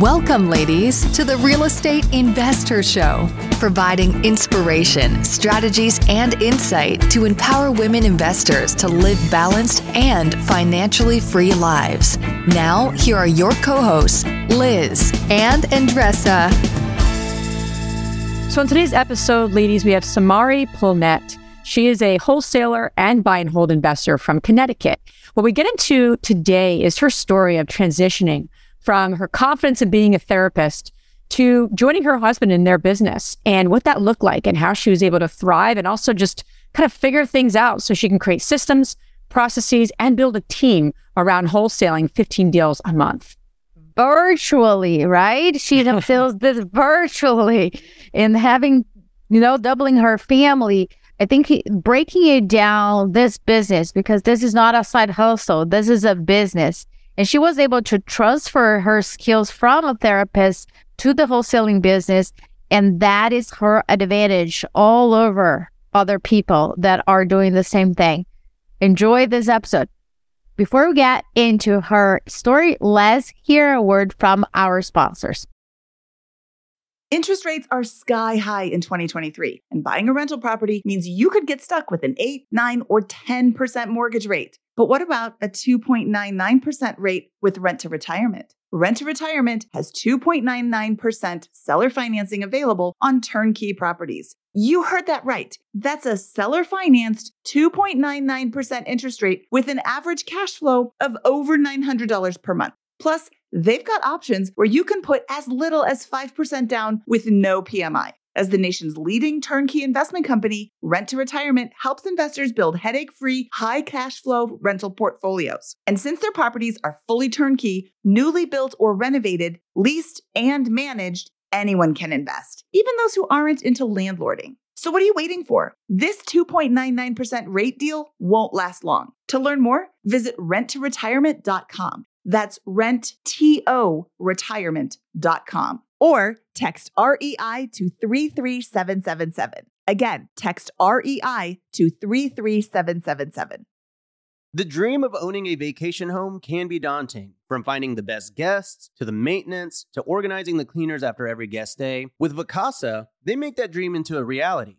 Welcome, ladies, to the Real Estate InvestHER Show, providing inspiration, strategies, and insight to empower women investors to live balanced and financially free lives. Now, here are your co hosts, Liz and Andressa. So, in today's episode, ladies, we have Samary Polnett. She is a wholesaler and buy and hold investor from Connecticut. What we get into today is her story of transitioning from her confidence in being a therapist to joining her husband in their business and what that looked like and how she was able to thrive and also just kind of figure things out so she can create systems, processes, and build a team around wholesaling 15 deals a month. Virtually, right? She feels this virtually and having, you know, doubling her family. I think he, breaking it down, this business, because this is not a side hustle, this is a business and she was able to transfer her skills from a therapist to the wholesaling business. And that is her advantage all over other people that are doing the same thing. Enjoy this episode. Before we get into her story, let's hear a word from our sponsors. Interest rates are sky high in 2023, and buying a rental property means you could get stuck with an 8, 9, or 10% mortgage rate. But what about a 2.99% rate with rent to retirement? Rent to Retirement has 2.99% seller financing available on turnkey properties. You heard that right. That's a seller financed 2.99% interest rate with an average cash flow of over $900 per month. Plus, they've got options where you can put as little as 5% down with no PMI. As the nation's leading turnkey investment company, Rent to Retirement helps investors build headache free, high cash flow rental portfolios. And since their properties are fully turnkey, newly built or renovated, leased, and managed, anyone can invest, even those who aren't into landlording. So, what are you waiting for? This 2.99% rate deal won't last long. To learn more, visit renttoretirement.com. That's renttoretirement.com or text REI to 33777. Again, text REI to 33777. The dream of owning a vacation home can be daunting. From finding the best guests to the maintenance to organizing the cleaners after every guest day, with Vacasa, they make that dream into a reality.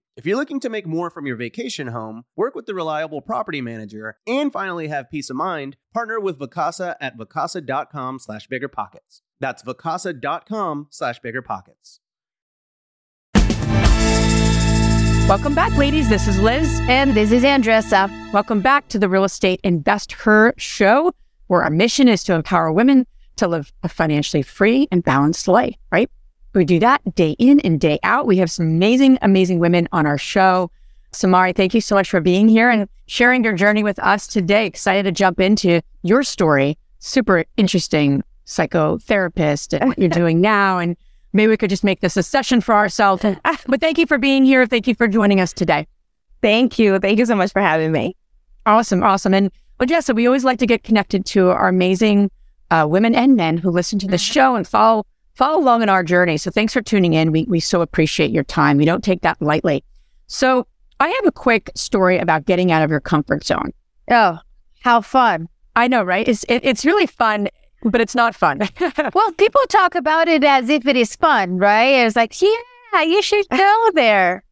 If you're looking to make more from your vacation home, work with the reliable property manager, and finally have peace of mind, partner with Vacasa at vacasa.com slash biggerpockets. That's vacasa.com slash biggerpockets. Welcome back, ladies. This is Liz. And this is Andressa. Welcome back to the Real Estate InvestHER Show, where our mission is to empower women to live a financially free and balanced life, right? We do that day in and day out. We have some amazing, amazing women on our show. Samary, thank you so much for being here and sharing your journey with us today. Excited to jump into your story. Super interesting psychotherapist and what you're doing now. And maybe we could just make this a session for ourselves. But thank you for being here. Thank you for joining us today. Thank you. Thank you so much for having me. Awesome. Awesome. And well, Jessa, we always like to get connected to our amazing uh, women and men who listen to the mm-hmm. show and follow follow along in our journey. So thanks for tuning in. We we so appreciate your time. We don't take that lightly. So I have a quick story about getting out of your comfort zone. Oh, how fun! I know, right? It's it, it's really fun, but it's not fun. well, people talk about it as if it is fun, right? It's like, yeah, you should go there.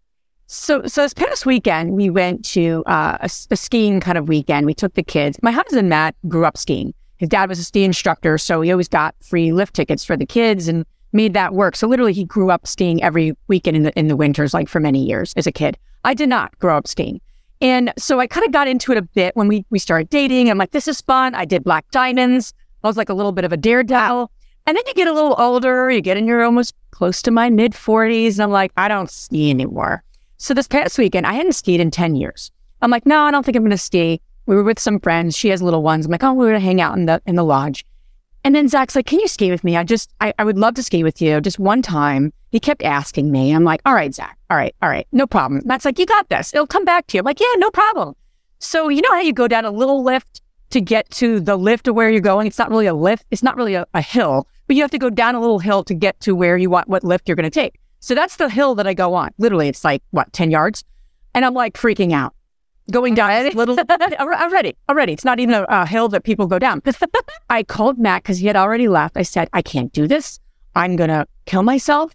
So, so this past weekend, we went to uh, a, a skiing kind of weekend. We took the kids. My husband Matt grew up skiing. His dad was a ski instructor, so he always got free lift tickets for the kids and made that work. So literally, he grew up skiing every weekend in the in the winters, like for many years as a kid. I did not grow up skiing, and so I kind of got into it a bit when we we started dating. I'm like, this is fun. I did black diamonds. I was like a little bit of a daredevil. And then you get a little older, you get in your almost close to my mid 40s, and I'm like, I don't ski anymore. So this past weekend, I hadn't skied in 10 years. I'm like, no, I don't think I'm going to ski we were with some friends. She has little ones. I'm like, oh, we're gonna hang out in the in the lodge. And then Zach's like, Can you ski with me? I just, I, I would love to ski with you just one time. He kept asking me. I'm like, All right, Zach. All right. All right. No problem. Matt's like, You got this. It'll come back to you. I'm like, Yeah, no problem. So, you know how you go down a little lift to get to the lift of where you're going? It's not really a lift, it's not really a, a hill, but you have to go down a little hill to get to where you want, what lift you're going to take. So that's the hill that I go on. Literally, it's like, what, 10 yards? And I'm like freaking out going down this little already? Already. It's not even a, a hill that people go down. I called matt because he had already left. I said i can't do this. I'm gonna kill myself.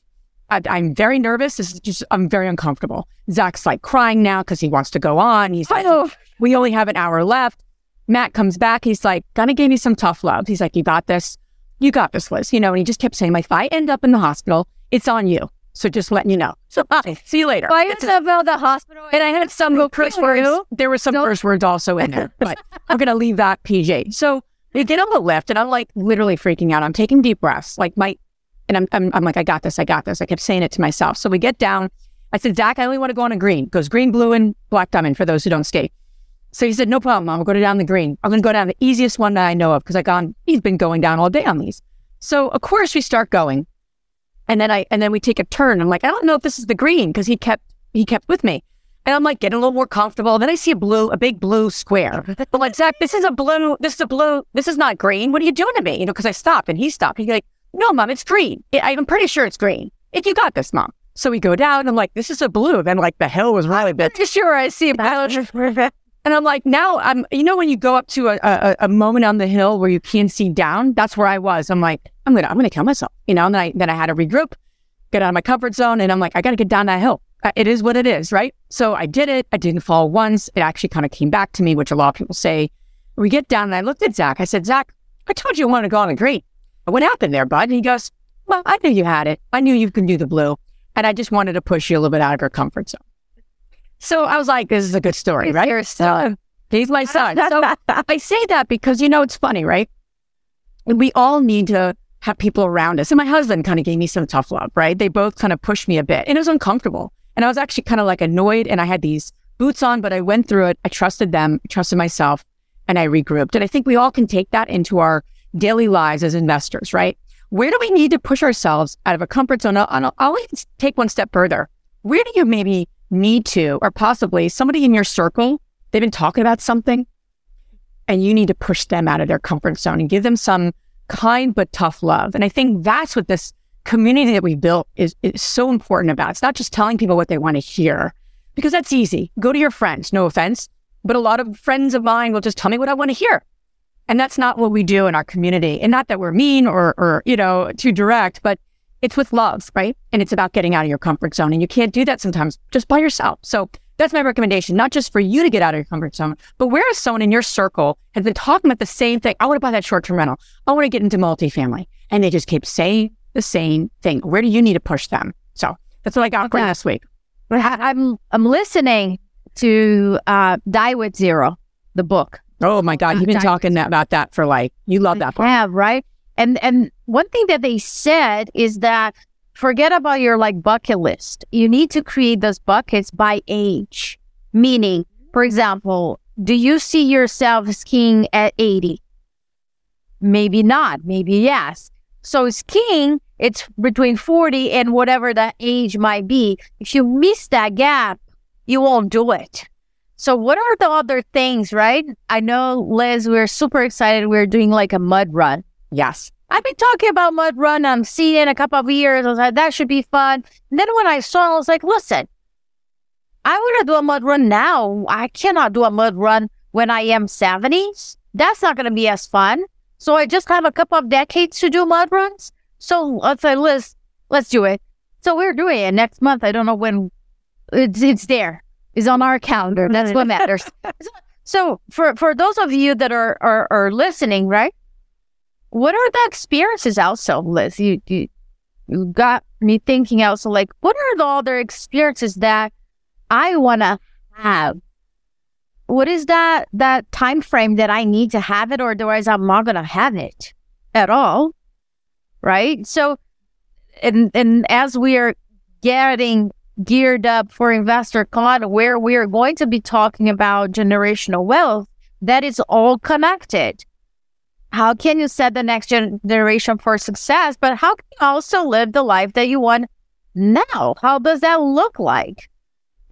I, am very nervous. This is just i'm very uncomfortable. Zach's like crying now because he wants to go on. He's like oh, we only have an hour left. Matt comes back. He's like gonna give me some tough love. He's like you got this. You got this liz. You know and he just kept saying like if i end up in the hospital it's on you so just letting you know. So bye. See you later. Why is about the hospital? And I had some curse words. There were some curse words also in there, but I'm going to leave that PJ. So they get on the lift and I'm like literally freaking out. I'm taking deep breaths. Like my, and I'm, I'm, I'm like, I got this. I got this. I kept saying it to myself. So we get down. I said, Zach, I only want to go on a green. goes green, blue, and black diamond for those who don't skate. So he said, no problem. Mom. I'll go down the green. I'm going to go down the easiest one that I know of because I gone, he's been going down all day on these. So of course we start going. And then I and then we take a turn. I'm like, I don't know if this is the green because he kept he kept with me. And I'm like getting a little more comfortable. Then I see a blue, a big blue square. But like, Zach, this is a blue, this is a blue, this is not green. What are you doing to me? You know, because I stopped and he stopped. He's like, no, mom, it's green. I'm pretty sure it's green. If you got this, mom. So we go down. And I'm like, this is a blue. Then like the hill was really big. Sure, I see a And I'm like, now I'm, you know, when you go up to a, a, a, moment on the hill where you can't see down, that's where I was. I'm like, I'm gonna, I'm gonna kill myself, you know. And then I, then I had to regroup, get out of my comfort zone, and I'm like, I gotta get down that hill. Uh, it is what it is, right? So I did it. I didn't fall once. It actually kind of came back to me, which a lot of people say. We get down, and I looked at Zach. I said, Zach, I told you I wanted to go on a green. What happened there, bud? And he goes, Well, I knew you had it. I knew you could do the blue, and I just wanted to push you a little bit out of your comfort zone. So I was like, This is a good story, right? Your son. He's my son. So I say that because, you know, it's funny, right? We all need to have people around us. And my husband kind of gave me some tough love, right? They both kind of pushed me a bit and it was uncomfortable. And I was actually kind of like annoyed and I had these boots on, but I went through it. I trusted them, trusted myself, and I regrouped. And I think we all can take that into our daily lives as investors, right? Where do we need to push ourselves out of a comfort zone? I'll, I'll take one step further. Where do you maybe need to, or possibly somebody in your circle they've been talking about something and you need to push them out of their comfort zone and give them some kind but tough love. And I think that's what this community that we built is, is so important about. It's not just telling people what they want to hear because that's easy. Go to your friends, no offense, but a lot of friends of mine will just tell me what I want to hear. And that's not what we do in our community. And not that we're mean or, or, you know, too direct, but it's with love, right? And it's about getting out of your comfort zone. And you can't do that sometimes just by yourself. So that's my recommendation, not just for you to get out of your comfort zone, but where is someone in your circle has been talking about the same thing? I want to buy that short term rental. I want to get into multifamily. And they just keep saying the same thing. Where do you need to push them? So that's what I got for this week. I'm I'm listening to uh, Die with Zero, the book. Oh my God, you've been talking that, about that for like you love that book. Yeah, right. And and one thing that they said is that forget about your like bucket list. You need to create those buckets by age. Meaning, for example, do you see yourself skiing at 80? Maybe not. Maybe yes. So skiing, it's between 40 and whatever the age might be. If you miss that gap, you won't do it. So what are the other things, right? I know, Liz, we're super excited. We're doing like a mud run. Yes. I've been talking about Mud Run. I'm seeing it a couple of years. I was like, that should be fun. And then when I saw it, I was like, listen, I want to do a mud run now. I cannot do a mud run when I am 70s. That's not going to be as fun. So I just have a couple of decades to do mud runs. So let's say, Liz, let's do it. So we're doing it next month. I don't know when it's, it's there. It's on our calendar. That's what matters. so for, for those of you that are, are, are listening, right? What are the experiences also, Liz? You, you, you got me thinking also, like, what are the other experiences that I want to have? What is that, that time frame that I need to have it, or otherwise I'm not to have it at all? Right. So, and, and as we are getting geared up for InvestHER Con, where we are going to be talking about generational wealth, that is all connected how can you set the next generation for success? But how can you also live the life that you want now? How does that look like?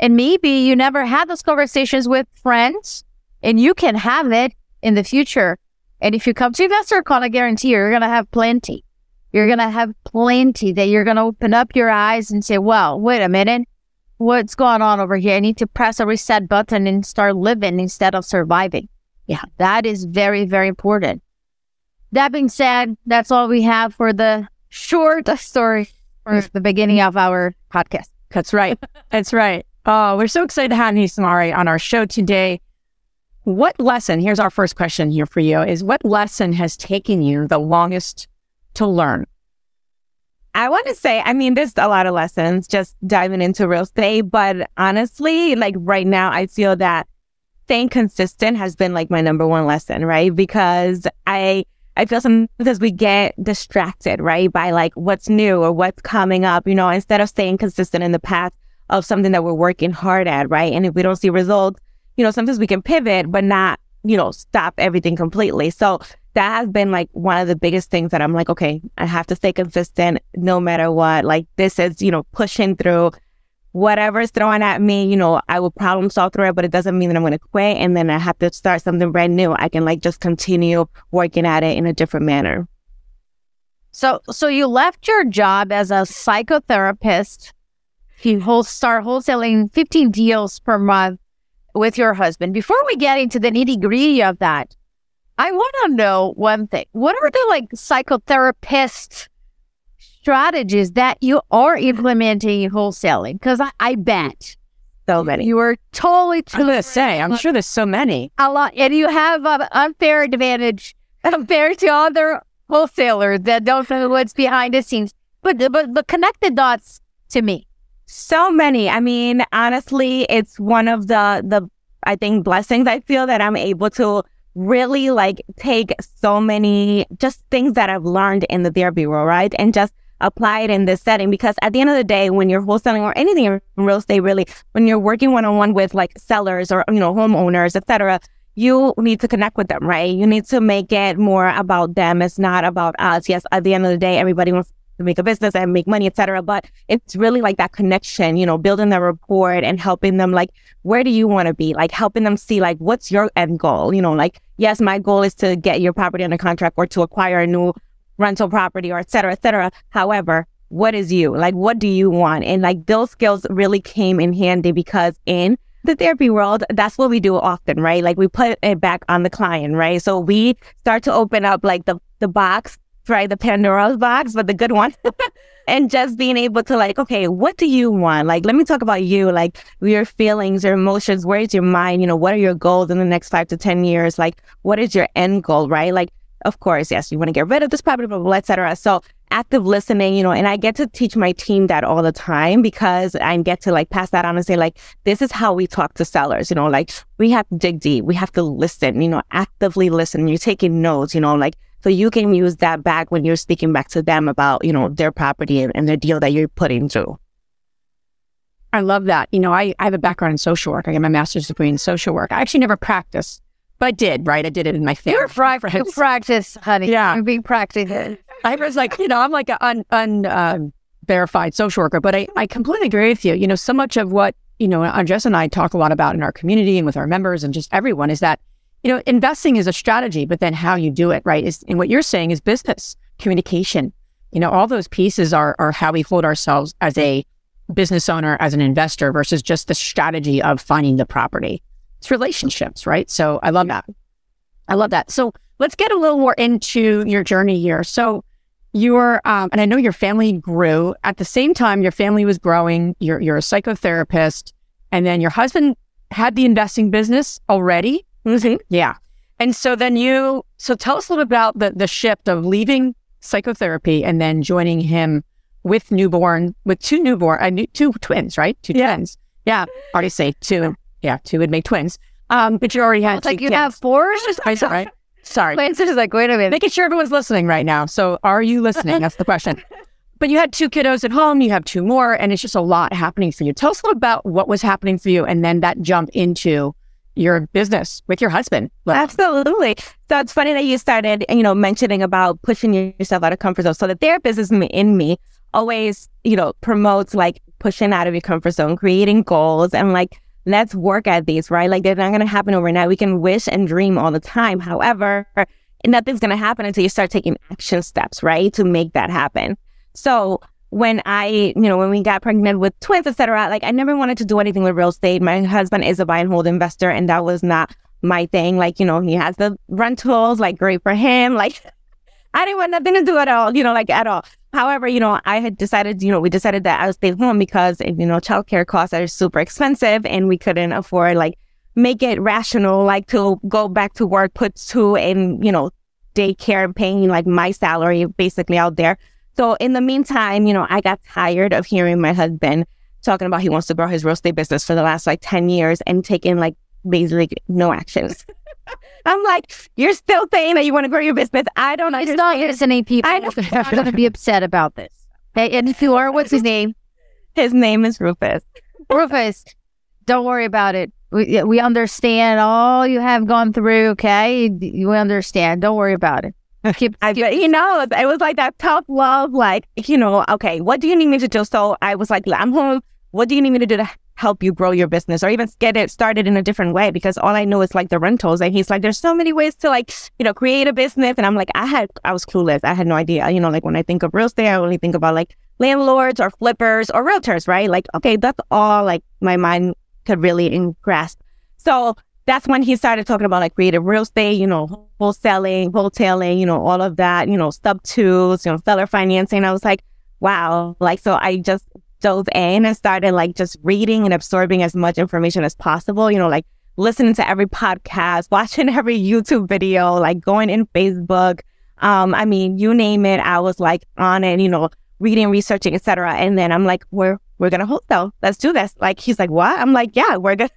And maybe you never had those conversations with friends and you can have it in the future. And if you come to InvestHERCon, I guarantee you're going to have plenty. You're going to have plenty that you're going to open up your eyes and say, well, wait a minute. What's going on over here? I need to press a reset button and start living instead of surviving. Yeah, that is very, very important. That being said, that's all we have for the short story for the beginning of our podcast. That's right. That's right. Oh, we're so excited to have Nisamari on our show today. What lesson, here's our first question here for you, is what lesson has taken you the longest to learn? I want to say, I mean, there's a lot of lessons just diving into real estate, but honestly, like right now, I feel that staying consistent has been like my number one lesson, right? Because I, I feel sometimes we get distracted, right? By like what's new or what's coming up, you know, instead of staying consistent in the path of something that we're working hard at, right? And if we don't see results, you know, sometimes we can pivot, but not, you know, stop everything completely. So that has been like one of the biggest things that I'm like, okay, I have to stay consistent no matter what. Like this is, you know, pushing through whatever's thrown at me, you know, I will problem solve through it, but it doesn't mean that I'm going to quit and then I have to start something brand new. I can like just continue working at it in a different manner. So, so you left your job as a psychotherapist. You whole start wholesaling 15 deals per month with your husband. Before we get into the nitty gritty of that, I want to know one thing. What are the like psychotherapist strategies that you are implementing in wholesaling? Because I, I bet so many. You are totally. I'm going to say, I'm sure there's so many. A lot. And you have an unfair advantage compared to other wholesalers that don't know what's behind the scenes. But, but, but connect the dots to me. So many. I mean, honestly, it's one of the, the, I think blessings I feel that I'm able to really like take so many just things that I've learned in the therapy world, right? And just apply it in this setting because at the end of the day, when you're wholesaling or anything in real estate, really, when you're working one on one with like sellers or, you know, homeowners, etc., you need to connect with them, right? You need to make it more about them. It's not about us. Yes, at the end of the day, everybody wants to make a business and make money, etc. But it's really like that connection, you know, building the rapport and helping them like, where do you want to be? Like helping them see like, what's your end goal? You know, like, yes, my goal is to get your property under contract or to acquire a new rental property or et cetera, et cetera. However, what is you? Like, what do you want? And like those skills really came in handy because in the therapy world, that's what we do often, right? Like we put it back on the client, right? So we start to open up like the, the box right? The Pandora's box, but the good one. and just being able to like, okay, what do you want? Like, let me talk about you, like your feelings, your emotions. Where's your mind? You know, what are your goals in the next five to 10 years? Like, what is your end goal, right? Like, of course, yes, you want to get rid of this property, blah, blah, blah, et cetera. So active listening, you know, and I get to teach my team that all the time because I get to like pass that on and say, like, this is how we talk to sellers, you know, like we have to dig deep. We have to listen, you know, actively listen. You're taking notes, you know, like so you can use that back when you're speaking back to them about, you know, their property and, and the deal that you're putting through. I love that. You know, I, I have a background in social work. I got my master's degree in social work. I actually never practiced, but I did, right? I did it in my family. You're practice, practice, honey. Yeah. You're being practiced. I was like, you know, I'm like an un, un uh, verified social worker, but I, I completely agree with you. You know, so much of what, you know, Andres and I talk a lot about in our community and with our members and just everyone is that you know, investing is a strategy, but then how you do it, right? Is and what you're saying is business communication. You know, all those pieces are are how we hold ourselves as a business owner, as an investor, versus just the strategy of finding the property. It's relationships, right? So I love that. I love that. So let's get a little more into your journey here. So you're, um, and I know your family grew at the same time. Your family was growing. You're you're a psychotherapist, and then your husband had the investing business already Mm-hmm. Yeah. And so then you, so tell us a little bit about the, the shift of leaving psychotherapy and then joining him with newborn, with two newborn, uh, two twins, right? Two yeah. twins. Yeah. Already say two. Yeah. Two would make twins. Um, but you already had like you kids. have four. right? Sorry. Twins is like, wait a minute. Making sure everyone's listening right now. So are you listening? That's the question. But you had two kiddos at home, you have two more, and it's just a lot happening for you. Tell us a little about what was happening for you and then that jump into your business with your husband. Absolutely. So it's funny that you started, you know, mentioning about pushing yourself out of comfort zone. So the therapist is in me always, you know, promotes like pushing out of your comfort zone, creating goals and like, let's work at these, right? Like they're not going to happen overnight. We can wish and dream all the time. However, nothing's going to happen until you start taking action steps, right? To make that happen. So when I, you know, when we got pregnant with twins, etc., like I never wanted to do anything with real estate. My husband is a buy and hold investor, and that was not my thing. Like, you know, he has the rentals, like great for him. Like, I didn't want nothing to do at all, you know, like at all. However, you know, I had decided, you know, we decided that I would stay home because, eh, you know, childcare costs are super expensive and we couldn't afford like make it rational, like to go back to work, put two in, you know, daycare paying like my salary basically out there. So in the meantime, you know, I got tired of hearing my husband talking about he wants to grow his real estate business for the last like 10 years and taking like basically no actions. I'm like, you're still saying that you want to grow your business. I don't understand. It's not listening people I know. are going to be upset about this. Hey, and if you are, what's his name? His name is Rufus. Rufus, don't worry about it. We, we understand all you have gone through, okay? We understand. Don't worry about it. Keep, I, you know, it was like that tough love, like, you know, okay, what do you need me to do? So I was like, I'm home. What do you need me to do to help you grow your business or even get it started in a different way? Because all I know is like the rentals. And he's like, there's so many ways to like, you know, create a business. And I'm like, I had, I was clueless. I had no idea. You know, like when I think of real estate, I only think about like landlords or flippers or realtors, right? Like, okay, that's all like my mind could really grasp. So that's when he started talking about like creative real estate, you know, wholesaling, wholesaling, you know, all of that, you know, sub twos, you know, seller financing. I was like, wow. Like, so I just dove in and started like just reading and absorbing as much information as possible, you know, like listening to every podcast, watching every YouTube video, like going in Facebook. Um, I mean, you name it, I was like on it, you know, reading, researching, etc. And then I'm like, we're we're gonna wholesale. Let's do this. Like he's like, what? I'm like, yeah, we're gonna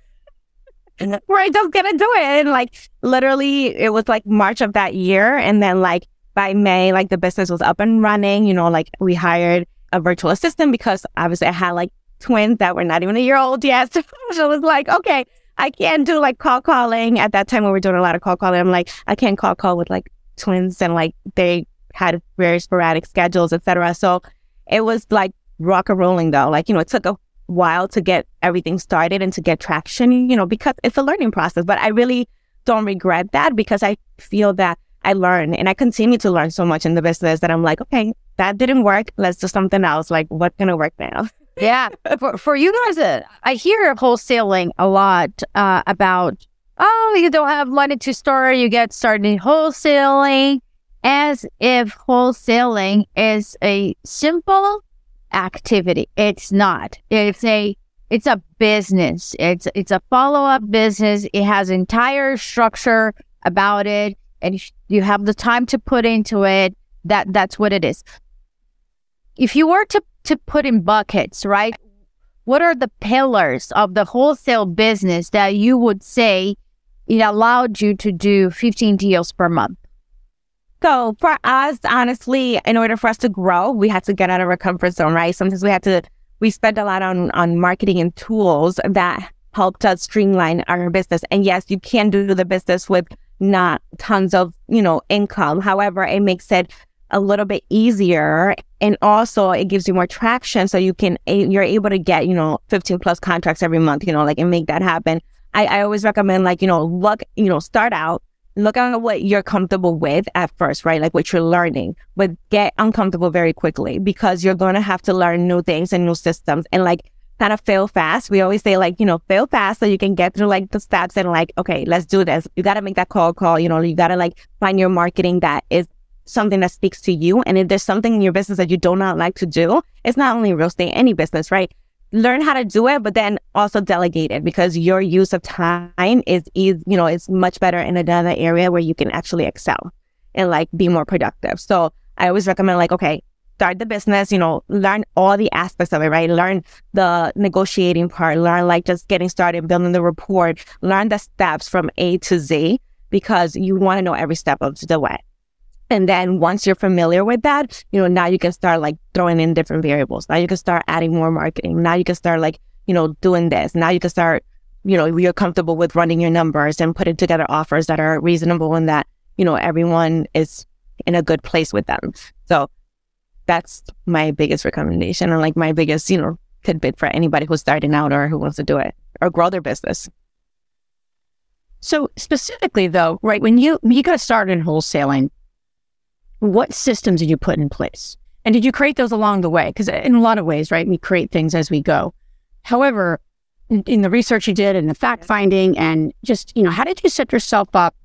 we're just gonna do it. And like literally it was like March of that year. And then like by May, like the business was up and running, you know, like we hired a virtual assistant because obviously I had like twins that were not even a year old yet. So it was like, okay, I can't do like cold calling at that time when we were doing a lot of cold calling. I'm like, I can't cold call with like twins and like they had very sporadic schedules, etc. So it was like rock and rolling though. Like, you know, it took a while to get everything started and to get traction, you know, because it's a learning process. But I really don't regret that because I feel that I learn and I continue to learn so much in the business that I'm like, okay, that didn't work. Let's do something else. Like, what's going to work now? yeah. For, for you guys, uh, I hear wholesaling a lot uh, about, oh, you don't have money to start, you get started wholesaling as if wholesaling is a simple activity. It's not. It's a it's a business. It's it's a follow-up business. It has entire structure about it and if you have the time to put into it. That that's what it is. If you were to to put in buckets, right? What are the pillars of the wholesale business that you would say it allowed you to do 15 deals per month? So for us, honestly, in order for us to grow, we had to get out of our comfort zone, right? Sometimes we had to, we spent a lot on, on marketing and tools that helped us streamline our business. And yes, you can do the business with not tons of, you know, income. However, it makes it a little bit easier. And also it gives you more traction. So you can, you're able to get, you know, 15 plus contracts every month, you know, like and make that happen. I, I always recommend like, you know, look, you know, start out, look at what you're comfortable with at first, right? Like what you're learning, but get uncomfortable very quickly because you're going to have to learn new things and new systems and like kind of fail fast. We always say like, you know, fail fast so you can get through like the steps and like, okay, let's do this. You got to make that cold call, you know, you got to like find your marketing that is something that speaks to you. And if there's something in your business that you do not like to do, it's not only real estate, any business, right? Learn how to do it, but then also delegate it because your use of time is, is you know, is much better in another area where you can actually excel and like be more productive. So I always recommend like, okay, start the business, you know, learn all the aspects of it, right? Learn the negotiating part, learn like just getting started, building the report, learn the steps from A to Z because you want to know every step of the way. And then once you're familiar with that, you know, now you can start like throwing in different variables. Now you can start adding more marketing. Now you can start like, you know, doing this. Now you can start you know, you're comfortable with running your numbers and putting together offers that are reasonable and that, you know, everyone is in a good place with them. So that's my biggest recommendation and like my biggest, you know, tidbit for anybody who's starting out or who wants to do it or grow their business. So specifically though, right, when you you got started in wholesaling, what systems did you put in place? And did you create those along the way? Because in a lot of ways, right, we create things as we go. However, in, in the research you did and the fact finding and just, you know, how did you set yourself up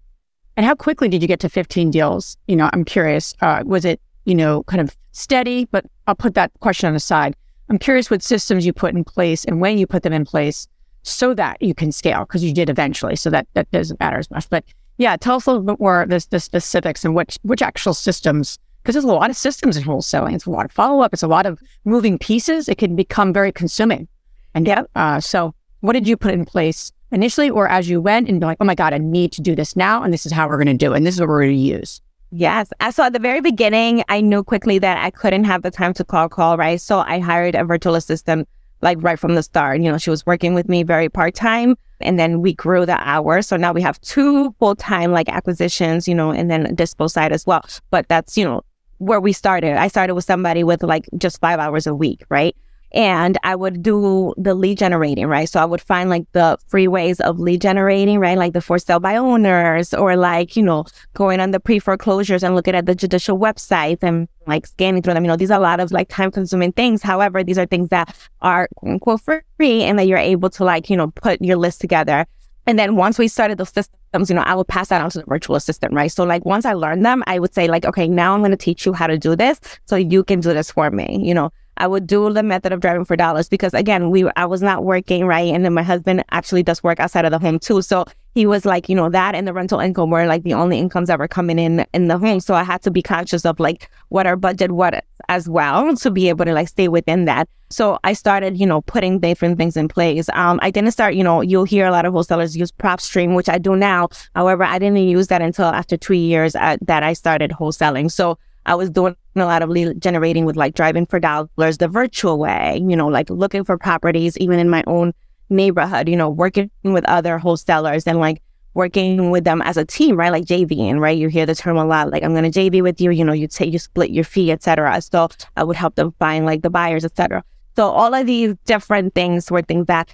and how quickly did you get to 15 deals? You know, I'm curious. Uh, was it, you know, kind of steady? But I'll put that question on the side. I'm curious what systems you put in place and when you put them in place so that you can scale because you did eventually. So that, that doesn't matter as much. But yeah, tell us a little bit more the, the specifics and which, which actual systems, because there's a lot of systems in wholesaling. It's a lot of follow up. It's a lot of moving pieces. It can become very consuming. And yeah, uh, so what did you put in place initially or as you went and be like, oh my God, I need to do this now. And this is how we're going to do it. And this is what we're going to use. Yes. Uh, so at the very beginning, I knew quickly that I couldn't have the time to cold call, right? So I hired a virtual assistant like right from the start. You know, she was working with me very part time and then we grew the hours. So now we have two full time like acquisitions, you know, and then dispo side as well. But that's, you know, where we started. I started with somebody with like just five hours a week, right? And I would do the lead generating, right? So I would find like the free ways of lead generating, right? Like the for sale by owners or like, you know, going on the pre foreclosures and looking at the judicial website and like scanning through them. You know, these are a lot of like time consuming things. However, these are things that are quote unquote free and that you're able to like, you know, put your list together. And then once we started those systems, you know, I would pass that on to the virtual assistant, right? So like once I learned them, I would say like, okay, now I'm going to teach you how to do this so you can do this for me, you know. I would do the method of driving for dollars because again, we I was not working right, and then my husband actually does work outside of the home too. So he was like, you know, that and the rental income were like the only incomes that were coming in in the home. So I had to be conscious of like what our budget was as well to be able to like stay within that. So I started, you know, putting different things in place. Um, I didn't start, you know, you'll hear a lot of wholesalers use PropStream, which I do now. However, I didn't use that until after two years uh, that I started wholesaling. So I was doing a lot of lead generating with like driving for dollars the virtual way, you know, like looking for properties even in my own neighborhood, you know, working with other wholesalers and like working with them as a team, right? Like JVing, right? You hear the term a lot, like I'm going to JV with you, you know, you take, you split your fee, etc. So I would help them find like the buyers, etc. So all of these different things were things that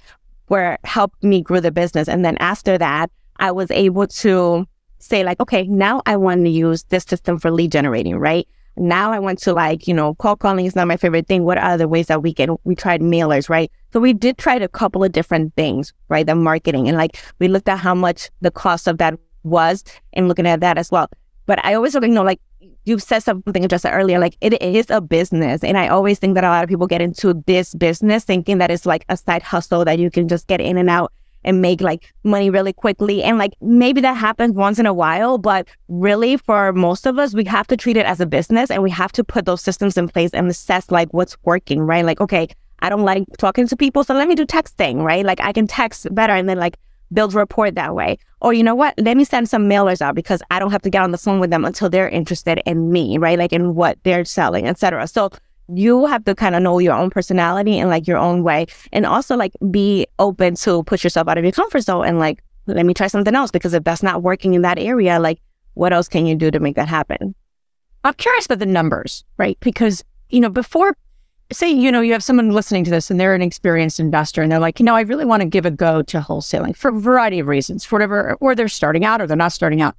were helped me grow the business. And then after that, I was able to say like, okay, now I want to use this system for lead generating, right? Now I want to like, you know, cold calling is not my favorite thing. What are other ways that we can, we tried mailers, right? So we did try a couple of different things, right? The marketing and like we looked at how much the cost of that was and looking at that as well. But I always you know, like you said something just earlier, like it is a business. And I always think that a lot of people get into this business thinking that it's like a side hustle that you can just get in and out and make like money really quickly. And like maybe that happens once in a while, but really for most of us, we have to treat it as a business and we have to put those systems in place and assess like what's working, right? Like, okay, I don't like talking to people, so let me do texting, right? Like I can text better and then like build rapport that way. Or you know what? Let me send some mailers out because I don't have to get on the phone with them until they're interested in me, right? Like in what they're selling, etc. So you have to kind of know your own personality and like your own way and also like be open to push yourself out of your comfort zone and like let me try something else because if that's not working in that area like what else can you do to make that happen i'm curious about the numbers right because you know before say you know you have someone listening to this and they're an experienced investor and they're like you know i really want to give a go to wholesaling for a variety of reasons for whatever or they're starting out or they're not starting out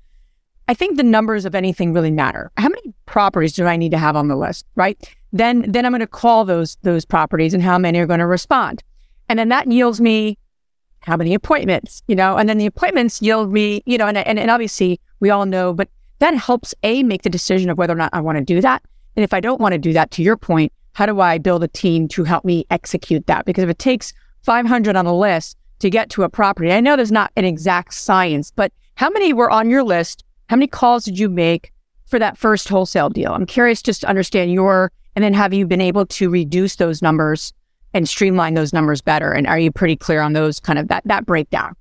I think the numbers of anything really matter. How many properties do I need to have on the list, right? Then then I'm going to call those those properties and how many are going to respond. And then that yields me how many appointments, you know, and then the appointments yield me, you know, and, and, and obviously we all know, but that helps A, make the decision of whether or not I want to do that. And if I don't want to do that, to your point, how do I build a team to help me execute that? Because if it takes 500 on a list to get to a property, I know there's not an exact science, but how many were on your list how many calls did you make for that first wholesale deal? I'm curious just to understand your, and then have you been able to reduce those numbers and streamline those numbers better? And are you pretty clear on those kind of that, that breakdown?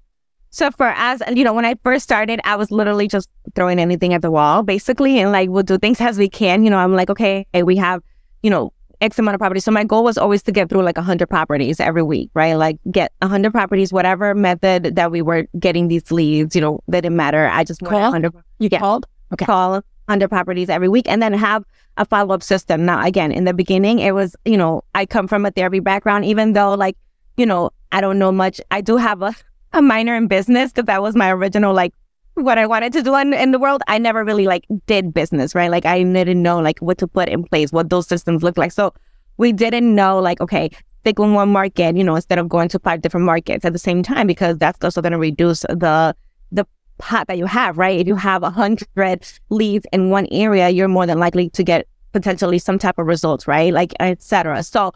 So for as you know, when I first started, I was literally just throwing anything at the wall, basically, and like we'll do things as we can. You know, I'm like, okay, hey, we have, you know, X amount of properties. So my goal was always to get through like 100 properties every week, right? Like get 100 properties, whatever method that we were getting these leads, you know, that didn't matter. I just Call? 100. You Yeah. called? Okay. call 100 properties every week and then have a follow up system. Now, again, in the beginning, it was, you know, I come from a therapy background, even though, like, you know, I don't know much. I do have a, a minor in business because that was my original, like, what I wanted to do in, in the world. I never really, like, did business, right? Like, I didn't know, like, what to put in place, what those systems look like. So we didn't know, like, okay, stick in one market, you know, instead of going to five different markets at the same time, because that's also going to reduce the, the pot that you have, right? If you have a hundred leads in one area, you're more than likely to get potentially some type of results, right? Like etc. So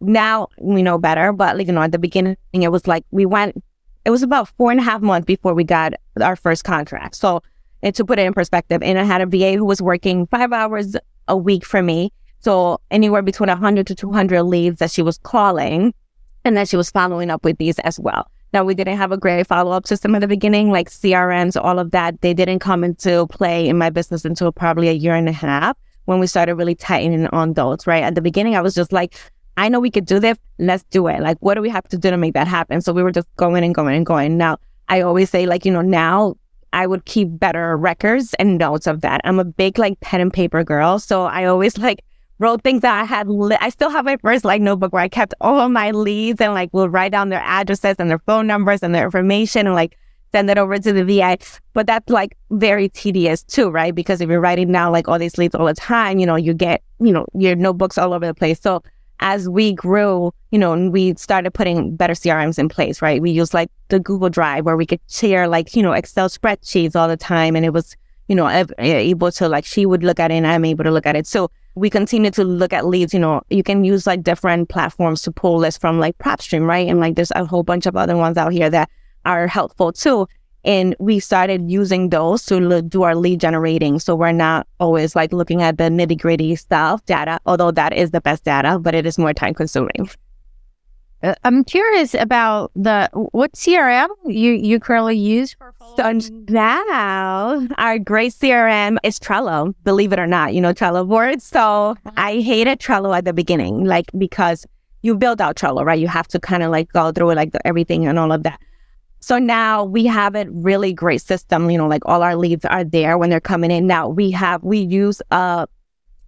now we know better, but like you know, at the beginning, it was like we went. It was about four and a half months before we got our first contract. So, and to put it in perspective, and I had a VA who was working five hours a week for me. So anywhere between 100 to 200 leads that she was calling, and then she was following up with these as well. Now, we didn't have a great follow up system at the beginning, like CRMs, all of that. They didn't come into play in my business until probably a year and a half when we started really tightening on those, right? At the beginning, I was just like, I know we could do this. Let's do it. Like, what do we have to do to make that happen? So we were just going and going and going. Now, I always say, like, you know, now I would keep better records and notes of that. I'm a big, like, pen and paper girl. So I always, like, wrote things that I had. Li- I still have my first like notebook where I kept all of my leads and like will write down their addresses and their phone numbers and their information and like send it over to the VA. But that's like very tedious too, right? Because if you're writing down like all these leads all the time, you know, you get, you know, your notebooks all over the place. So as we grew, you know, and we started putting better CRMs in place, right? We used like the Google Drive where we could share like, you know, Excel spreadsheets all the time. And it was, you know, eh, able to like, she would look at it and I'm able to look at it. So we continue to look at leads. You know, you can use like different platforms to pull lists from like PropStream, right? And like there's a whole bunch of other ones out here that are helpful too. And we started using those to do our lead generating. So we're not always like looking at the nitty gritty stuff data, although that is the best data, but it is more time consuming. Uh, I'm curious about the what CRM you you currently use for So now our great CRM is Trello, believe it or not, you know, Trello boards. So I hated Trello at the beginning, like because you build out Trello, right? You have to kind of like go through like the, everything and all of that. So now we have a really great system, you know, like all our leads are there when they're coming in. Now we have, we use a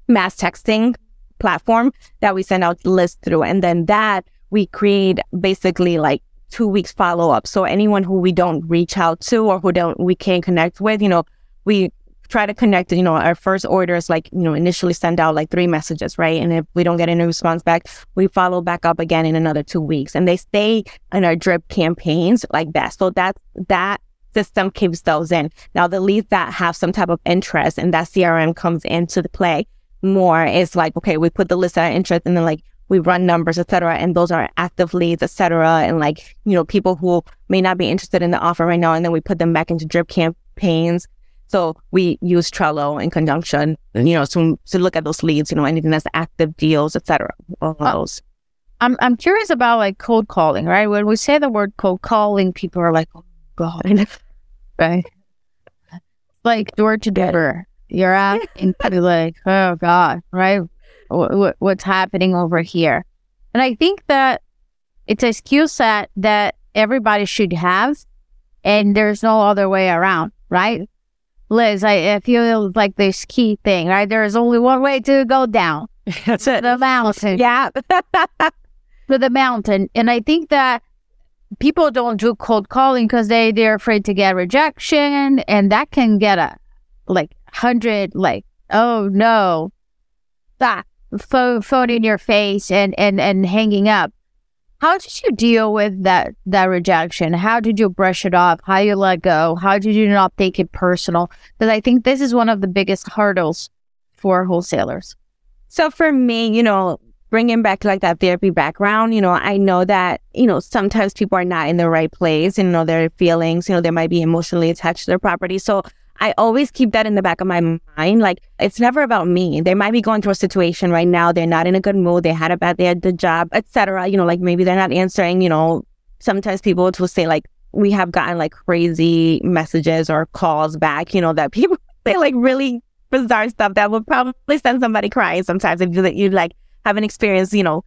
mass texting platform that we send out lists through. And then that we create basically like two weeks follow up. So anyone who we don't reach out to or who don't, we can't connect with, you know, we try to connect, you know, our first orders, like, you know, initially send out like three messages, right? And if we don't get any response back, we follow back up again in another two weeks and they stay in our drip campaigns like that. So that's, that system keeps those in. Now the leads that have some type of interest and that CRM comes into the play more is like, okay, we put the list of interest and then like we run numbers, et cetera, and those are active leads, et cetera, and like, you know, people who may not be interested in the offer right now, and then we put them back into drip campaigns. So we use Trello in conjunction, you know, to, to look at those leads, you know, anything that's active deals, et cetera. All oh, those. I'm I'm curious about like cold calling, right? When we say the word cold calling, people are like, "Oh God," right? Like door to door, you're asking like, "Oh God," right? What, what's happening over here? And I think that it's a skill set that everybody should have, and there's no other way around, right? Liz, I, I feel like this key thing, right? There is only one way to go down That's it. the mountain Yeah. to the mountain. And I think that people don't do cold calling because they, they're afraid to get rejection and that can get a like hundred like, oh no. That phone phone in your face and, and, and hanging up. How did you deal with that that rejection? How did you brush it off? How you let go? How did you not take it personal? Because I think this is one of the biggest hurdles for wholesalers. So for me, you know, bringing back like that therapy background, you know, I know that, you know, sometimes people are not in the right place and, you know, their feelings, you know, they might be emotionally attached to their property. So I always keep that in the back of my mind. Like, it's never about me. They might be going through a situation right now. They're not in a good mood. They had a bad day at the job, etc. You know, like maybe they're not answering, you know, sometimes people will say like, we have gotten like crazy messages or calls back, you know, that people say like really bizarre stuff that would probably send somebody crying sometimes if you, you like haven't experienced, you know,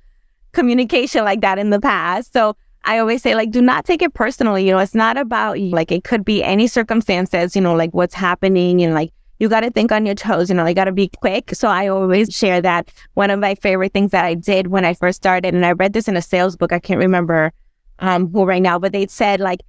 communication like that in the past. So I always say, like, do not take it personally. You know, it's not about you. like it could be any circumstances, you know, like what's happening and like you got to think on your toes, you know, you got to be quick. So I always share that one of my favorite things that I did when I first started, and I read this in a sales book. I can't remember um, who right now, but they said like,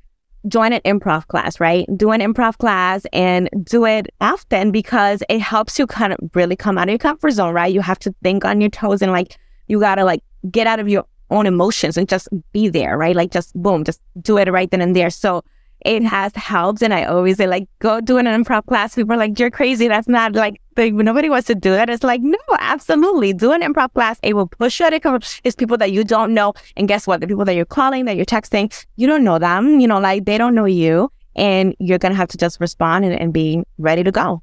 join an improv class, right? Do an improv class and do it often because it helps you kind of really come out of your comfort zone, right? You have to think on your toes and like, you got to like get out of your own emotions and just be there, right? Like just boom, just do it right then and there. So it has helped. And I always say like, go do an improv class. People are like, you're crazy. That's not like, like nobody wants to do that. It's like, no, absolutely. Do an improv class. It will push you out of It's people that you don't know. And guess what? The people that you're calling, that you're texting, you don't know them. You know, like they don't know you. And you're going to have to just respond and, and be ready to go.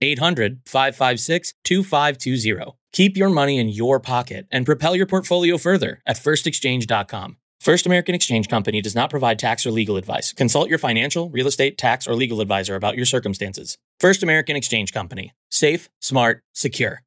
800 556 2520. Keep your money in your pocket and propel your portfolio further at firstexchange.com. First American Exchange Company does not provide tax or legal advice. Consult your financial, real estate, tax, or legal advisor about your circumstances. First American Exchange Company. Safe, smart, secure.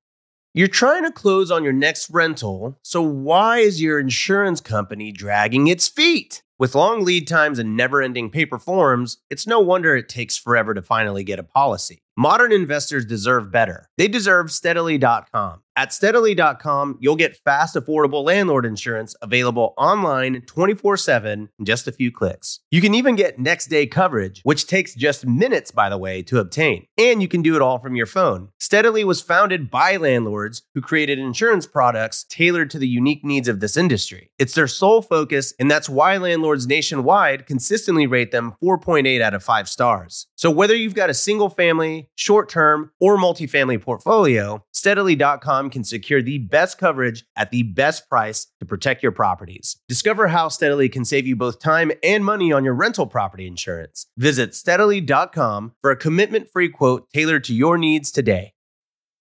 You're trying to close on your next rental, so why is your insurance company dragging its feet? With long lead times and never ending paper forms, it's no wonder it takes forever to finally get a policy. Modern investors deserve better. They deserve steadily.com. At steadily.com, you'll get fast, affordable landlord insurance available online 24 7 in just a few clicks. You can even get next day coverage, which takes just minutes, by the way, to obtain. And you can do it all from your phone. Steadily was founded by landlords who created insurance products tailored to the unique needs of this industry. It's their sole focus, and that's why landlords nationwide consistently rate them 4.8 out of 5 stars. So whether you've got a single family, short term, or multifamily portfolio, steadily.com can secure the best coverage at the best price to protect your properties. Discover how Steadily can save you both time and money on your rental property insurance. Visit steadily.com for a commitment free quote tailored to your needs today.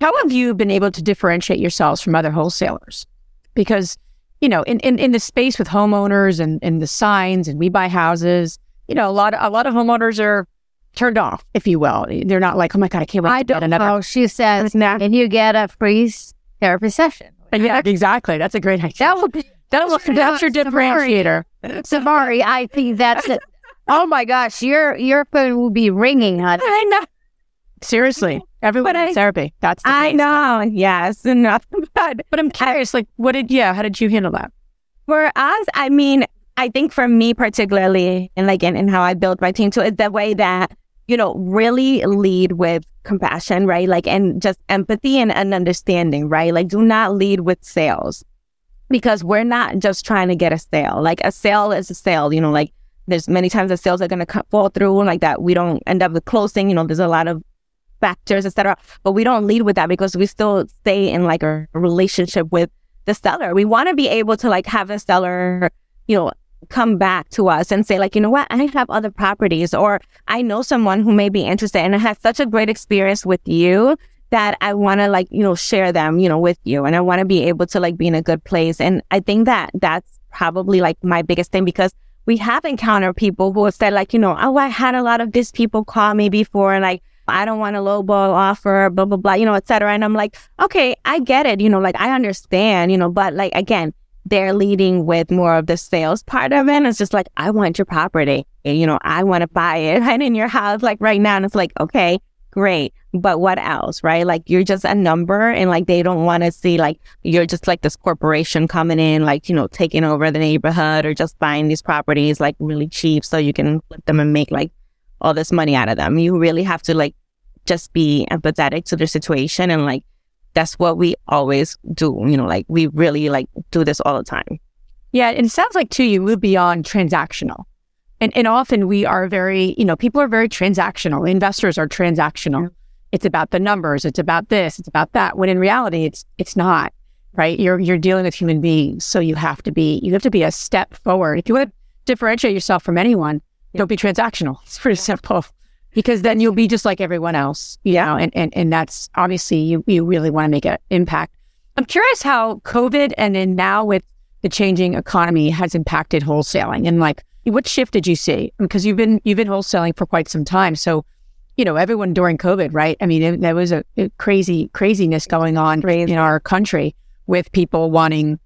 How have you been able to differentiate yourselves from other wholesalers? Because, you know, in, in, in the space with homeowners and, and the signs and we buy houses, you know, a lot of, a lot of homeowners are turned off, if you will. They're not like, oh my God, I can't wait I to get don't another. know. She says, and you get a free therapy session. Yeah, exactly. That's a great idea. That would be That will, that's your differentiator. Samary. I think that's it. Oh my gosh, your your phone will be ringing, honey. I know. Seriously, everyone I- therapy. That's the I know. Yes. Nothing but But I'm curious, like, what did yeah? How did you handle that? For us, I mean, I think for me particularly, and like in, in how I built my team too, is the way that, you know, really lead with compassion, right? Like, and just empathy and, and understanding, right? Like, do not lead with sales because we're not just trying to get a sale. Like, a sale is a sale, you know, like, there's many times that sales are going to fall through and like that we don't end up with closing, you know, there's a lot of factors, etc. But we don't lead with that because we still stay in like a relationship with the seller. We want to be able to like have the seller, you know, come back to us and say like, you know what, I have other properties or I know someone who may be interested and has such a great experience with you that I want to like, you know, share them, you know, with you and I want to be able to like be in a good place. And I think that that's probably like my biggest thing because we have encountered people who have said like, you know, oh, I had a lot of these people call me before and like, I don't want a lowball offer, blah, blah, blah, you know, et cetera. And I'm like, okay, I get it. You know, like I understand, you know, but like, again, they're leading with more of the sales part of it. And it's just like, I want your property. Eh, you know, I want to buy it right in your house, like right now. And it's like, okay, great. But what else, right? Like you're just a number and like they don't want to see like you're just like this corporation coming in, like, you know, taking over the neighborhood or just buying these properties like really cheap so you can flip them and make like all this money out of them. You really have to like just be empathetic to the situation and like that's what we always do. You know, like we really like do this all the time. Yeah. And it sounds like too, you move beyond transactional. And, and often we are very, you know, people are very transactional. Investors are transactional. It's about the numbers. It's about this. It's about that. When in reality, it's it's not right. You're you're dealing with human beings, so you have to be you have to be a step forward. If you want to differentiate yourself from anyone, yeah. don't be transactional. It's pretty simple because then you'll be just like everyone else, you know, and, and, and that's obviously you, you really want to make an impact. I'm curious how COVID and then now with the changing economy has impacted wholesaling and like what shift did you see? Because you've been you've been wholesaling for quite some time. So, you know, everyone during COVID, right? I mean, it, there was a, a, crazy craziness going on in our country with people wanting,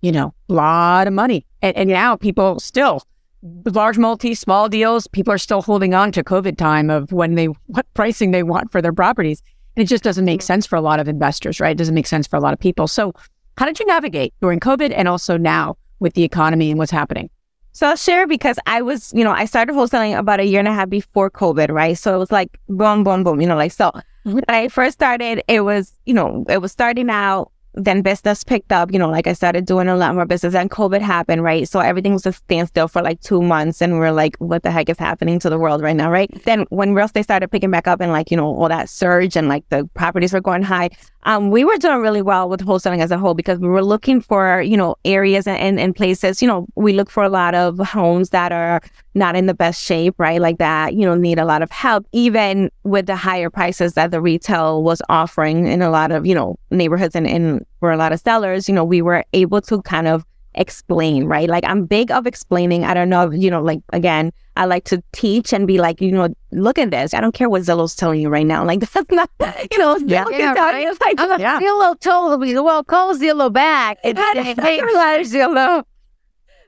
you know, a lot of money. And, and now people still large multi, small deals, people are still holding on to COVID time of when they, what pricing they want for their properties. And it just doesn't make sense for a lot of investors, right? It doesn't make sense for a lot of people. So, how did you navigate during COVID and also now with the economy and what's happening? So I'll share because I was, you know, I started wholesaling about a year and a half before COVID, right? So it was like boom, boom, boom, you know, like so. Mm-hmm. When I first started, it was, you know, it was starting out then business picked up, you know, like I started doing a lot more business and COVID happened, right? So everything was a standstill for like two months and we're like, what the heck is happening to the world right now, right? Then when real estate started picking back up and like, you know, all that surge and like the properties were going high, um, we were doing really well with wholesaling as a whole because we were looking for, you know, areas and, and, and places, you know, we look for a lot of homes that are not in the best shape, right? Like that, you know, need a lot of help, even with the higher prices that the retail was offering in a lot of, you know, neighborhoods and, and for a lot of sellers, you know, we were able to kind of explain, right? Like I'm big of explaining. I don't know, you know, like again, I like to teach and be like, you know, look at this. I don't care what Zillow's telling you right now. Like that's not, you know, yeah, yeah, right? it's like, I'm yeah. Zillow told me, well, call Zillow back. It's Zillow.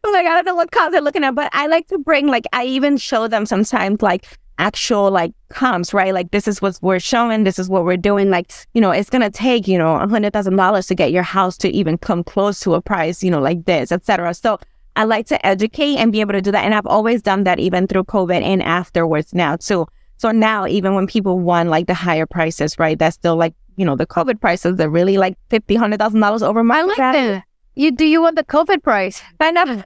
Oh my God, I don't know what cars they're looking at, but I like to bring, like, I even show them sometimes, like, actual like comps, right? Like this is what we're showing, this is what we're doing. Like, you know, it's gonna take, you know, a hundred thousand dollars to get your house to even come close to a price, you know, like this, etc. So I like to educate and be able to do that. And I've always done that even through COVID and afterwards now too. So now even when people want like the higher prices, right? That's still like, you know, the COVID prices are really like fifty, hundred thousand dollars over my life. You do you want the COVID price? I know.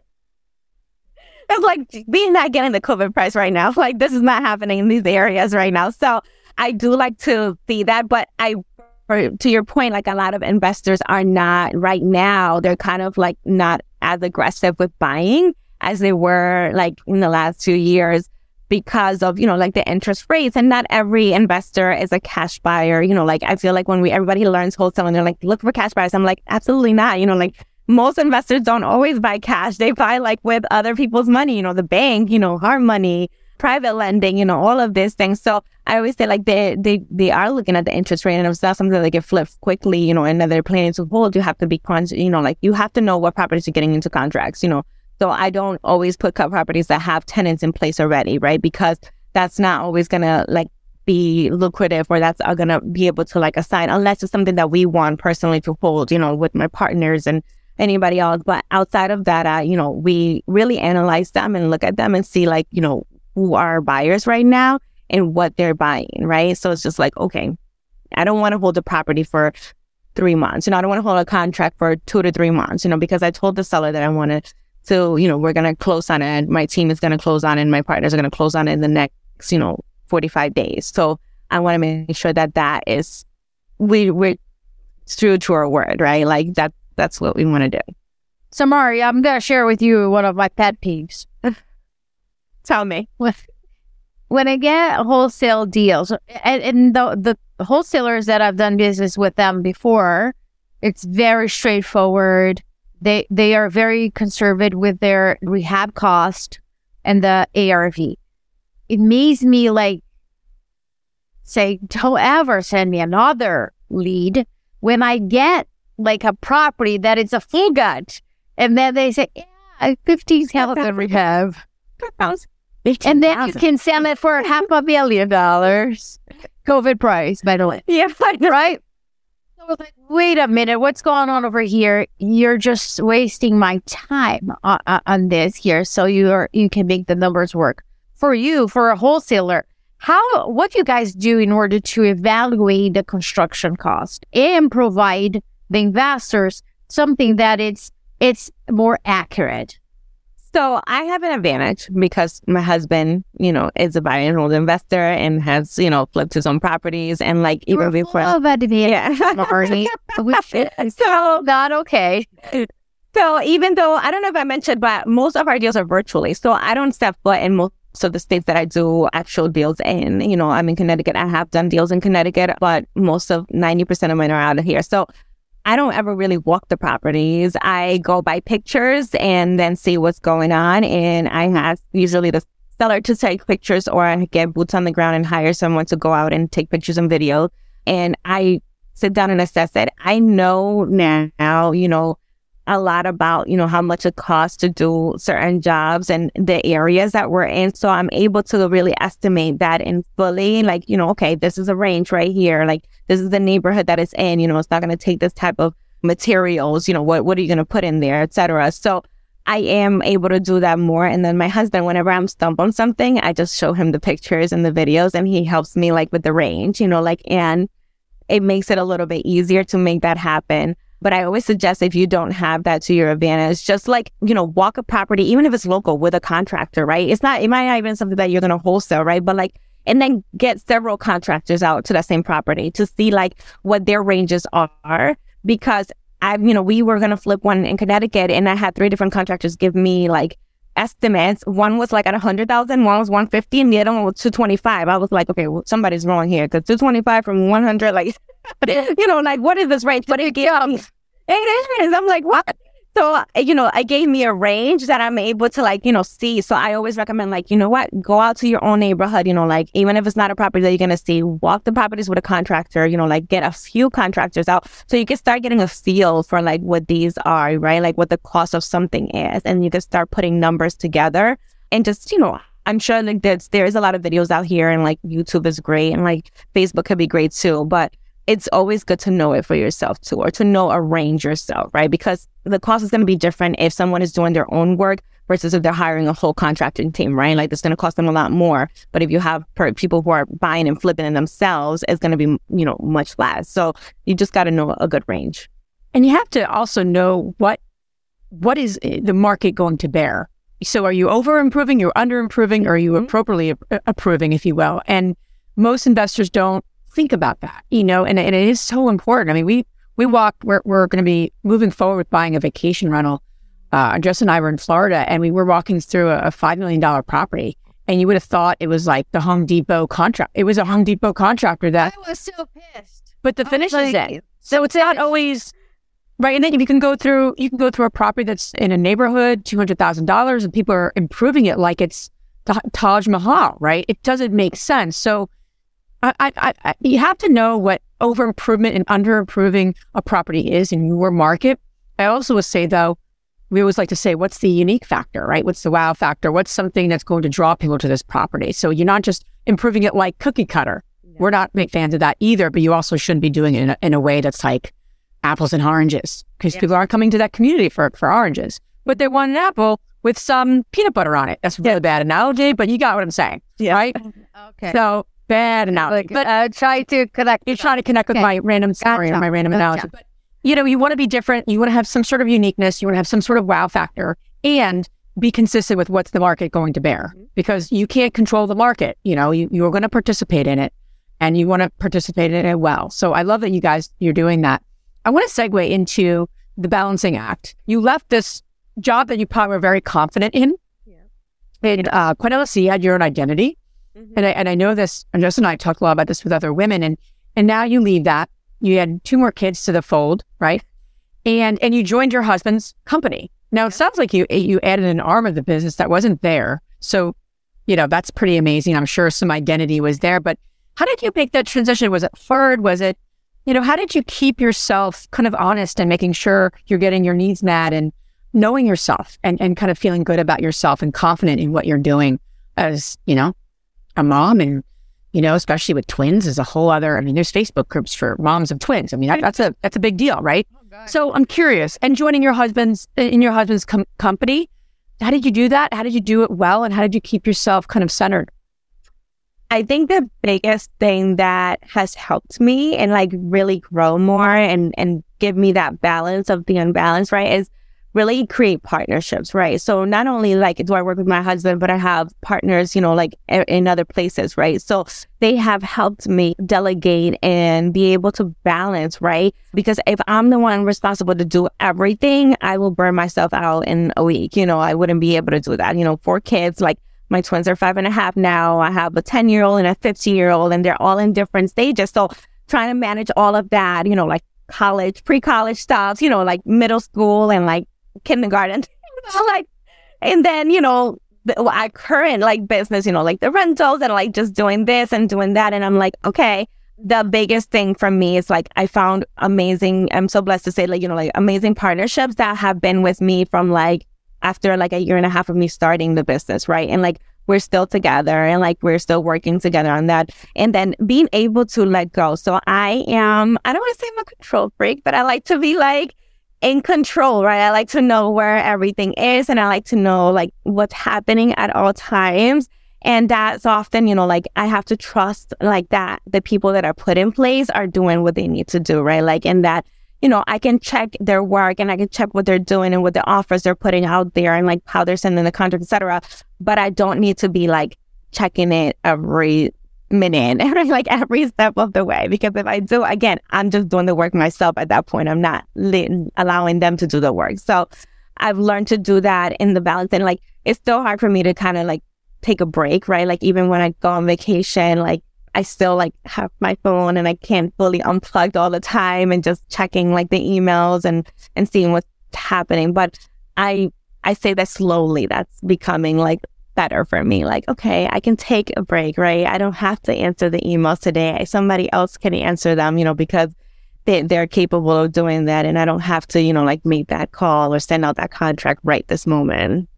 It's like being not getting the COVID price right now. Like this is not happening in these areas right now. So I do like to see that, but I to your point, like a lot of investors are not right now, they're kind of like not as aggressive with buying as they were like in the last two years because of, you know, like the interest rates. And not every investor is a cash buyer. You know, like I feel like when we everybody learns wholesale and they're like, look for cash buyers. I'm like, absolutely not. You know, like most investors don't always buy cash. They buy like with other people's money, you know, the bank, you know, our money, private lending, you know, all of these things. So I always say like they they they are looking at the interest rate and it's not something that they get flipped quickly, you know, and that they're planning to hold, you have to be conscious, you know, like you have to know what properties you're getting into contracts, you know. So I don't always put properties that have tenants in place already, right? Because that's not always gonna like be lucrative or that's gonna be able to like assign unless it's something that we want personally to hold, you know, with my partners and anybody else. But outside of that, uh, you know, we really analyze them and look at them and see like, you know, who are buyers right now and what they're buying, right? So it's just like, okay, I don't want to hold the property for three months. You know, I don't want to hold a contract for two to three months, you know, because I told the seller that I wanted to, you know, we're going to close on it. My team is going to close on it and my partners are going to close on it in the next, you know, 45 days. So I want to make sure that that is, we, we're true to our word, right? Like that that's what we want to do. Samary, I'm going to share with you one of my pet peeves. Tell me. When I get wholesale deals, and, and the, the wholesalers that I've done business with them before, it's very straightforward. They they are very conservative with their rehab cost. and the ARV. It makes me like say, don't ever send me another lead when I get like a property that is a full gut. And then they say, yeah, 15,000 we have. And then you can sell it for half a million dollars. COVID price, by the way. Yeah, right? So I was like, wait a minute, what's going on over here? You're just wasting my time on, on this here, so you are you can make the numbers work for you for a wholesaler. How what do you guys do in order to evaluate the construction cost and provide the investors something that it's it's more accurate? So I have an advantage because my husband, you know, is a buy and hold investor and has, you know, flipped his own properties and like even We're before. full of advantage, Yeah. So not okay. So even though I don't know if I mentioned, but most of our deals are virtually. So I don't step foot in most of the states that I do actual deals in. You know, I'm in Connecticut. I have done deals in Connecticut, but most of 90% of mine are out of here. So I don't ever really walk the properties. I go by pictures and then see what's going on. And I ask usually the seller to take pictures or I get boots on the ground and hire someone to go out and take pictures and video. And I sit down and assess it. I know now, you know, a lot about, you know, how much it costs to do certain jobs and the areas that we're in. So I'm able to really estimate that in fully, like, you know, okay, this is a range right here. Like, this is the neighborhood that it's in. You know, it's not going to take this type of materials. You know, what, what are you going to put in there, etc. So I am able to do that more. And then my husband, whenever I'm stumped on something, I just show him the pictures and the videos and he helps me like with the range, you know, like, and it makes it a little bit easier to make that happen. But I always suggest if you don't have that to your advantage, just like, you know, walk a property, even if it's local with a contractor, right? It's not, it might not even something that you're going to wholesale, right? But like, and then get several contractors out to that same property to see like what their ranges are. Because I, you know, we were going to flip one in Connecticut and I had three different contractors give me like estimates. One was like at 100,000, one was 150, and the other one was 225. I was like, okay, well, somebody's wrong here because 225 from 100, like, you know, like, what is this range? But it me, it is. I'm like, what? So, eh, you know, I gave me a range that I'm able to like, you know, see. So I always recommend like, you know what, go out to your own neighborhood, you know, like even if it's not a property that you're going to see, walk the properties with a contractor, you know, like get a few contractors out so you can start getting a feel for like what these are, right? Like what the cost of something is. And you can start putting numbers together and just, you know, I'm sure like there's, there's a lot of videos out here and like YouTube is great and like Facebook could be great too. But it's always good to know it for yourself too, or to know a range yourself, right? Because the cost is going to be different if someone is doing their own work versus if they're hiring a whole contracting team, right? Like it's going to cost them a lot more. But if you have per- people who are buying and flipping it themselves, it's going to be, you know, much less. So you just got to know a good range. And you have to also know what what is eh, the market going to bear. So are you over improving, you're under improving, or are you appropriately ap- approving, if you will? And most investors don't think about that, you know, and, and it is so important. I mean, we we walked, we're, we're going to be moving forward with buying a vacation rental. Uh, Jess and I were in Florida and we were walking through a, a $5 million property. And you would have thought it was like the Home Depot contract. It was a Home Depot contractor that, I was so pissed. but the finish was is in. So it's not always right. And then you can go through, you can go through a property that's in a neighborhood, two hundred thousand dollars, and people are improving it like it's the Taj Mahal, right? It doesn't make sense. So I, I, I, you have to know what over improvement and under improving a property is in your market. I also would say though, we always like to say, what's the unique factor, right? What's the wow factor? What's something that's going to draw people to this property? So you're not just improving it like cookie cutter. We're not big fans of that either, but you also shouldn't be doing it in a, in a way that's like apples and oranges because people aren't coming to that community for, for oranges, but they want an apple with some peanut butter on it. That's a really bad analogy, but you got what I'm saying, right? Okay. So bad analogy, Like, but uh, try to connect. you're trying to connect with Okay. my random story or my random Gotcha. analogy. But you know, you want to be different. You want to have some sort of uniqueness. You want to have some sort of wow factor and be consistent with what's the market going to bear because you can't control the market. You know, you, you're going to participate in it and you want to participate in it well. So I love that you guys, you're doing that. I want to segue into the balancing act. You left this job that you probably were very confident in. Yeah. And uh, Quinn LSE had your own identity. And I, mm-hmm. and I know this, and Jess and I talked a lot about this with other women. And, and now you leave that. You had two more kids to the fold, right? And, and you joined your husband's company. Now it sounds like you, you added an arm of the business that wasn't there. So, you know, that's pretty amazing. I'm sure some identity was there, but how did you make that transition? Was it hard? Was it, you know, how did you keep yourself kind of honest and making sure you're getting your needs met and knowing yourself and, and kind of feeling good about yourself and confident in what you're doing as, you know, a mom and, you know, especially with twins is a whole other, I mean, there's Facebook groups for moms of twins. I mean, that, that's a, that's a big deal, right? Oh, so I'm curious and joining your husband's in your husband's com- company, how did you do that? How did you do it well? And how did you keep yourself kind of centered? I think the biggest thing that has helped me and like really grow more and and give me that balance of the unbalance, right, is really create partnerships, right? So not only like do I work with my husband, but I have partners, you know, like in other places, right? So they have helped me delegate and be able to balance, right? Because if I'm the one responsible to do everything, I will burn myself out in a week. You know, I wouldn't be able to do that. You know, four kids, like my twins are five and a half now. I have a 10 year old and a 15 year old, and they're all in different stages. So trying to manage all of that, you know, like college, pre college stuff, you know, like middle school and like kindergarten. like, and then, you know, the, our current like business, you know, like the rentals and like just doing this and doing that. And I'm like, okay, the biggest thing for me is like I found amazing. I'm so blessed to say like, you know, like amazing partnerships that have been with me from like after like a year and a half of me starting the business, right? And like we're still together and like we're still working together on that. And then being able to let go. So I am, I don't want to say I'm a control freak, but I like to be like in control, right? I like to know where everything is and I like to know like what's happening at all times. And that's often, you know, like I have to trust like that the people that are put in place are doing what they need to do, right? Like, and that you know, I can check their work and I can check what they're doing and what the offers they're putting out there and like how they're sending the contract, etc. But I don't need to be like checking it every minute and like every step of the way because if I do, again, I'm just doing the work myself at that point. I'm not allowing them to do the work. So I've learned to do that in the balance and like it's still hard for me to kind of like take a break, right? Like even when I go on vacation, like I still like have my phone and I can't fully unplug all the time and just checking like the emails and and seeing what's happening. But I I say that slowly that's becoming like better for me. Like, okay, I can take a break, right? I don't have to answer the emails today. Somebody else can answer them, you know, because they, they're capable of doing that. And I don't have to, you know, like make that call or send out that contract right this moment.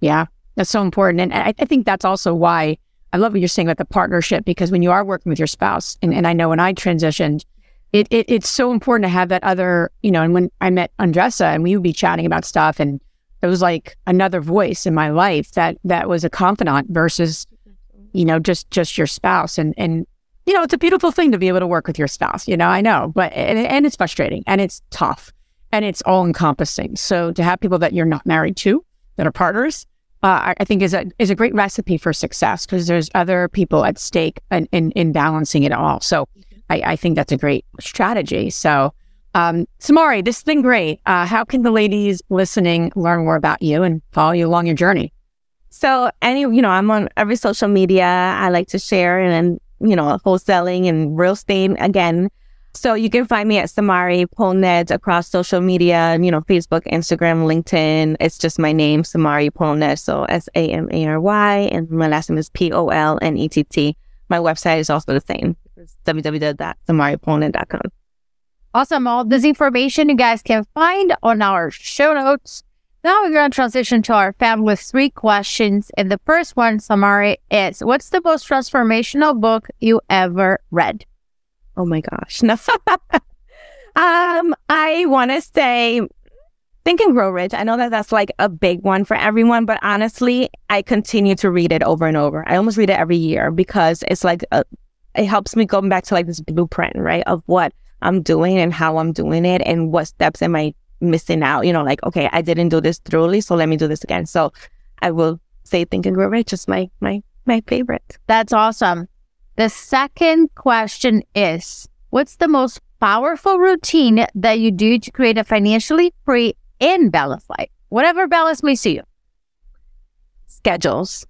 Yeah, that's so important. And I, I think that's also why I love what you're saying about the partnership because when you are working with your spouse, and, and I know when I transitioned, it, it, it's so important to have that other, you know, and when I met Andresa and we would be chatting about stuff and it was like another voice in my life that that was a confidant versus, you know, just just your spouse. And and you know, it's a beautiful thing to be able to work with your spouse, you know, I know, but and, and it's frustrating and it's tough and it's all encompassing. So to have people that you're not married to that are partners uh, I think is a is a great recipe for success because there's other people at stake in, in, in balancing it all. So I, I, think that's a great strategy. So um, Samary, this has been great. Uh, how can the ladies listening learn more about you and follow you along your journey? So any you know I'm on every social media. I like to share and you know wholesaling and real estate again. So you can find me at Samary Polnett across social media, you know, Facebook, Instagram, LinkedIn. It's just my name, Samary Polnett. So S A M A R Y. And my last name is P O L N E T T. My website is also the same. It's www.samarypolnett.com. Awesome. All this information you guys can find on our show notes. Now we're going to transition to our fabulous three questions. And the first one, Samary, is what's the most transformational book you ever read? Oh my gosh. No. um, I want to say Think and Grow Rich. I know that that's like a big one for everyone, but honestly, I continue to read it over and over. I almost read it every year because it's like a, it helps me go back to like this blueprint, right, of what I'm doing and how I'm doing it and what steps am I missing out. You know, like okay, I didn't do this thoroughly, so let me do this again. So I will say Think and Grow Rich is my my my favorite. That's awesome. The second question is What's the most powerful routine that you do to create a financially free and balanced life? Whatever balance may see you. Schedules.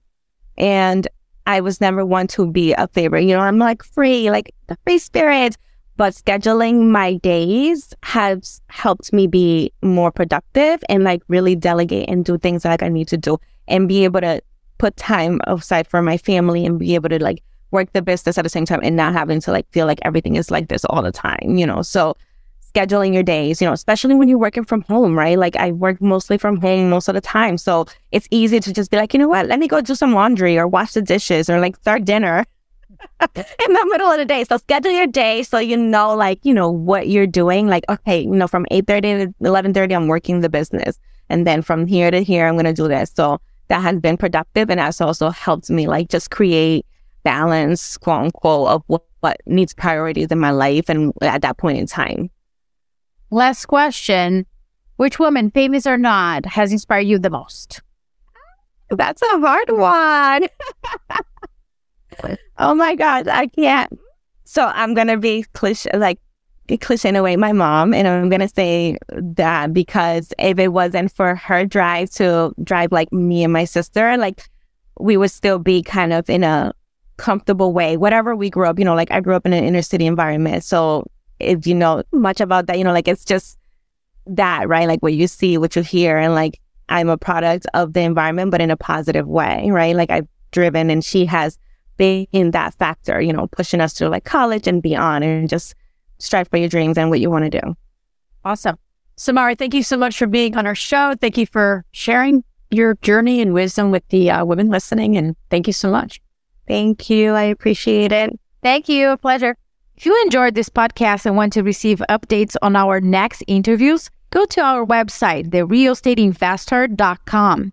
And I was never one to be a favorite. You know, I'm like free, like the free spirit. But scheduling my days has helped me be more productive and like really delegate and do things like I need to do and be able to put time aside for my family and be able to like work the business at the same time and not having to like feel like everything is like this all the time, you know. So scheduling your days, you know, especially when you're working from home, right? Like I work mostly from home most of the time. So it's easy to just be like, you know what, let me go do some laundry or wash the dishes or like start dinner in the middle of the day. So schedule your day so you know like, you know, what you're doing. Like, okay, you know, from 8.30 to 11.30, I'm working the business. And then from here to here, I'm going to do this. So that has been productive and that's also helped me like just create balance, quote unquote, of what, what needs priorities in my life and at that point in time. Last question. Which woman, famous or not, has inspired you the most? That's a hard one. oh my God, I can't. So I'm gonna be cliche, like cliche away my mom, and I'm gonna say that because if it wasn't for her drive to drive like me and my sister, like we would still be kind of in a comfortable way. Whatever we grew up, you know, like I grew up in an inner city environment, so if you know much about that, you know, like it's just that, right? Like what you see, what you hear, and like I'm a product of the environment, but in a positive way, right? Like I've driven and she has in that factor, you know, pushing us to like college and beyond and just strive for your dreams and what you want to do. Awesome. Samary, thank you so much for being on our show. Thank you for sharing your journey and wisdom with the uh, women listening. And thank you so much. Thank you. I appreciate it. Thank you. A pleasure. If you enjoyed this podcast and want to receive updates on our next interviews, go to our website, therealestateinvester.com.